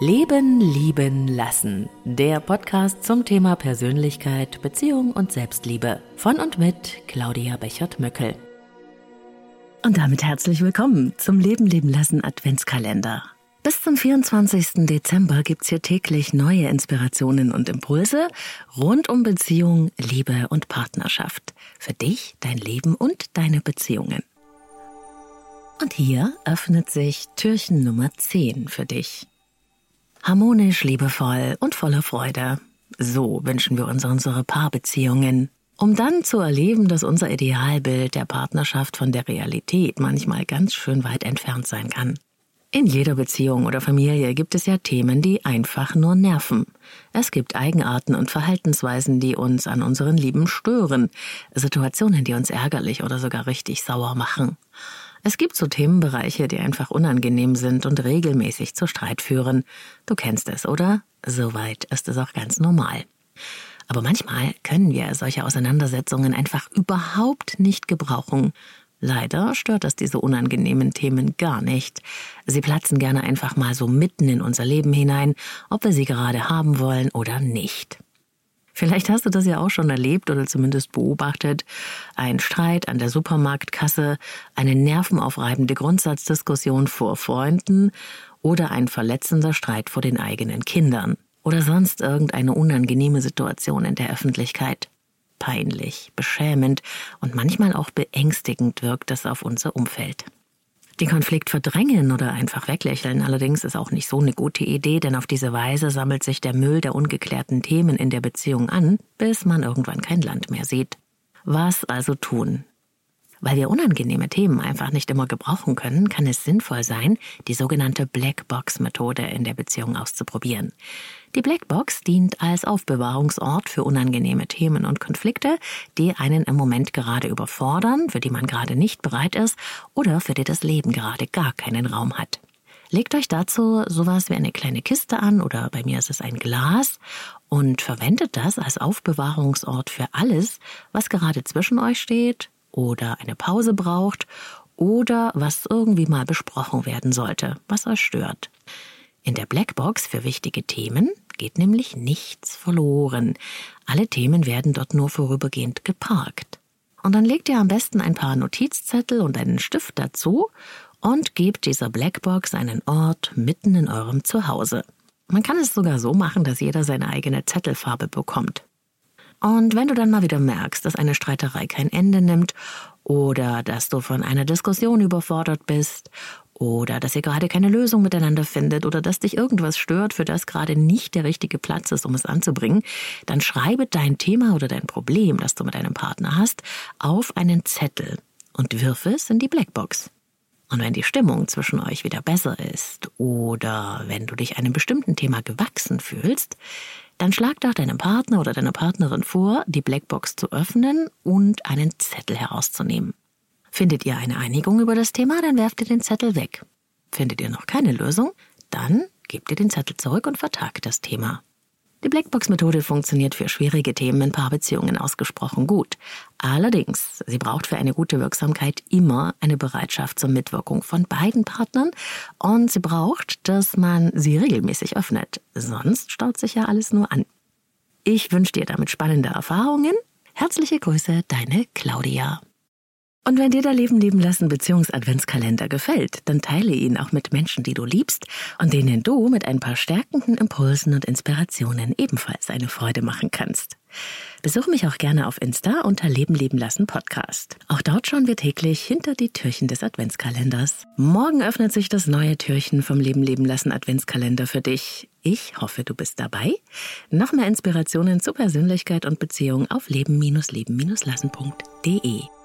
Leben, Lieben, Lassen. Der Podcast zum Thema Persönlichkeit, Beziehung und Selbstliebe. Von und mit Claudia Bechert-Möckel. Und damit herzlich willkommen zum Leben, Leben, Lassen Adventskalender. Bis zum 24. Dezember gibt's hier täglich neue Inspirationen und Impulse rund um Beziehung, Liebe und Partnerschaft. Für dich, dein Leben und deine Beziehungen. Und hier öffnet sich Türchen Nummer 10 für dich. Harmonisch, liebevoll und voller Freude. So wünschen wir uns unsere Paarbeziehungen. Um dann zu erleben, dass unser Idealbild der Partnerschaft von der Realität manchmal ganz schön weit entfernt sein kann. In jeder Beziehung oder Familie gibt es ja Themen, die einfach nur nerven. Es gibt Eigenarten und Verhaltensweisen, die uns an unseren Lieben stören, Situationen, die uns ärgerlich oder sogar richtig sauer machen. Es gibt so Themenbereiche, die einfach unangenehm sind und regelmäßig zu Streit führen. Du kennst es, oder? Soweit ist es auch ganz normal. Aber manchmal können wir solche Auseinandersetzungen einfach überhaupt nicht gebrauchen. Leider stört das diese unangenehmen Themen gar nicht. Sie platzen gerne einfach mal so mitten in unser Leben hinein, ob wir sie gerade haben wollen oder nicht. Vielleicht hast du das ja auch schon erlebt oder zumindest beobachtet. Ein Streit an der Supermarktkasse, eine nervenaufreibende Grundsatzdiskussion vor Freunden oder ein verletzender Streit vor den eigenen Kindern oder sonst irgendeine unangenehme Situation in der Öffentlichkeit. Peinlich, beschämend und manchmal auch beängstigend wirkt es auf unser Umfeld. Den Konflikt verdrängen oder einfach weglächeln allerdings ist auch nicht so eine gute Idee, denn auf diese Weise sammelt sich der Müll der ungeklärten Themen in der Beziehung an, bis man irgendwann kein Land mehr sieht. Was also tun? Weil wir unangenehme Themen einfach nicht immer gebrauchen können, kann es sinnvoll sein, die sogenannte Blackbox-Methode in der Beziehung auszuprobieren. Die Blackbox dient als Aufbewahrungsort für unangenehme Themen und Konflikte, die einen im Moment gerade überfordern, für die man gerade nicht bereit ist oder für die das Leben gerade gar keinen Raum hat. Legt euch dazu sowas wie eine kleine Kiste an oder bei mir ist es ein Glas und verwendet das als Aufbewahrungsort für alles, was gerade zwischen euch steht, oder eine Pause braucht oder was irgendwie mal besprochen werden sollte, was euch stört. In der Blackbox für wichtige Themen geht nämlich nichts verloren. Alle Themen werden dort nur vorübergehend geparkt. Und dann legt ihr am besten ein paar Notizzettel und einen Stift dazu und gebt dieser Blackbox einen Ort mitten in eurem Zuhause. Man kann es sogar so machen, dass jeder seine eigene Zettelfarbe bekommt. Und wenn du dann mal wieder merkst, dass eine Streiterei kein Ende nimmt oder dass du von einer Diskussion überfordert bist oder dass ihr gerade keine Lösung miteinander findet oder dass dich irgendwas stört, für das gerade nicht der richtige Platz ist, um es anzubringen, dann schreibe dein Thema oder dein Problem, das du mit deinem Partner hast, auf einen Zettel und wirf es in die Blackbox. Und wenn die Stimmung zwischen euch wieder besser ist oder wenn du dich einem bestimmten Thema gewachsen fühlst, dann schlag doch deinem Partner oder deiner Partnerin vor, die Blackbox zu öffnen und einen Zettel herauszunehmen. Findet ihr eine Einigung über das Thema, dann werft ihr den Zettel weg. Findet ihr noch keine Lösung, dann gebt ihr den Zettel zurück und vertagt das Thema. Die Blackbox-Methode funktioniert für schwierige Themen in Paarbeziehungen ausgesprochen gut. Allerdings, sie braucht für eine gute Wirksamkeit immer eine Bereitschaft zur Mitwirkung von beiden Partnern und sie braucht, dass man sie regelmäßig öffnet. Sonst staut sich ja alles nur an. Ich wünsche dir damit spannende Erfahrungen. Herzliche Grüße, deine Claudia. Und wenn dir der Leben leben lassen Beziehungs-Adventskalender gefällt, dann teile ihn auch mit Menschen, die du liebst und denen du mit ein paar stärkenden Impulsen und Inspirationen ebenfalls eine Freude machen kannst. Besuche mich auch gerne auf Insta unter Leben leben lassen Podcast. Auch dort schauen wir täglich hinter die Türchen des Adventskalenders. Morgen öffnet sich das neue Türchen vom Leben leben lassen Adventskalender für dich. Ich hoffe, du bist dabei. Noch mehr Inspirationen zu Persönlichkeit und Beziehung auf leben-leben-lassen.de.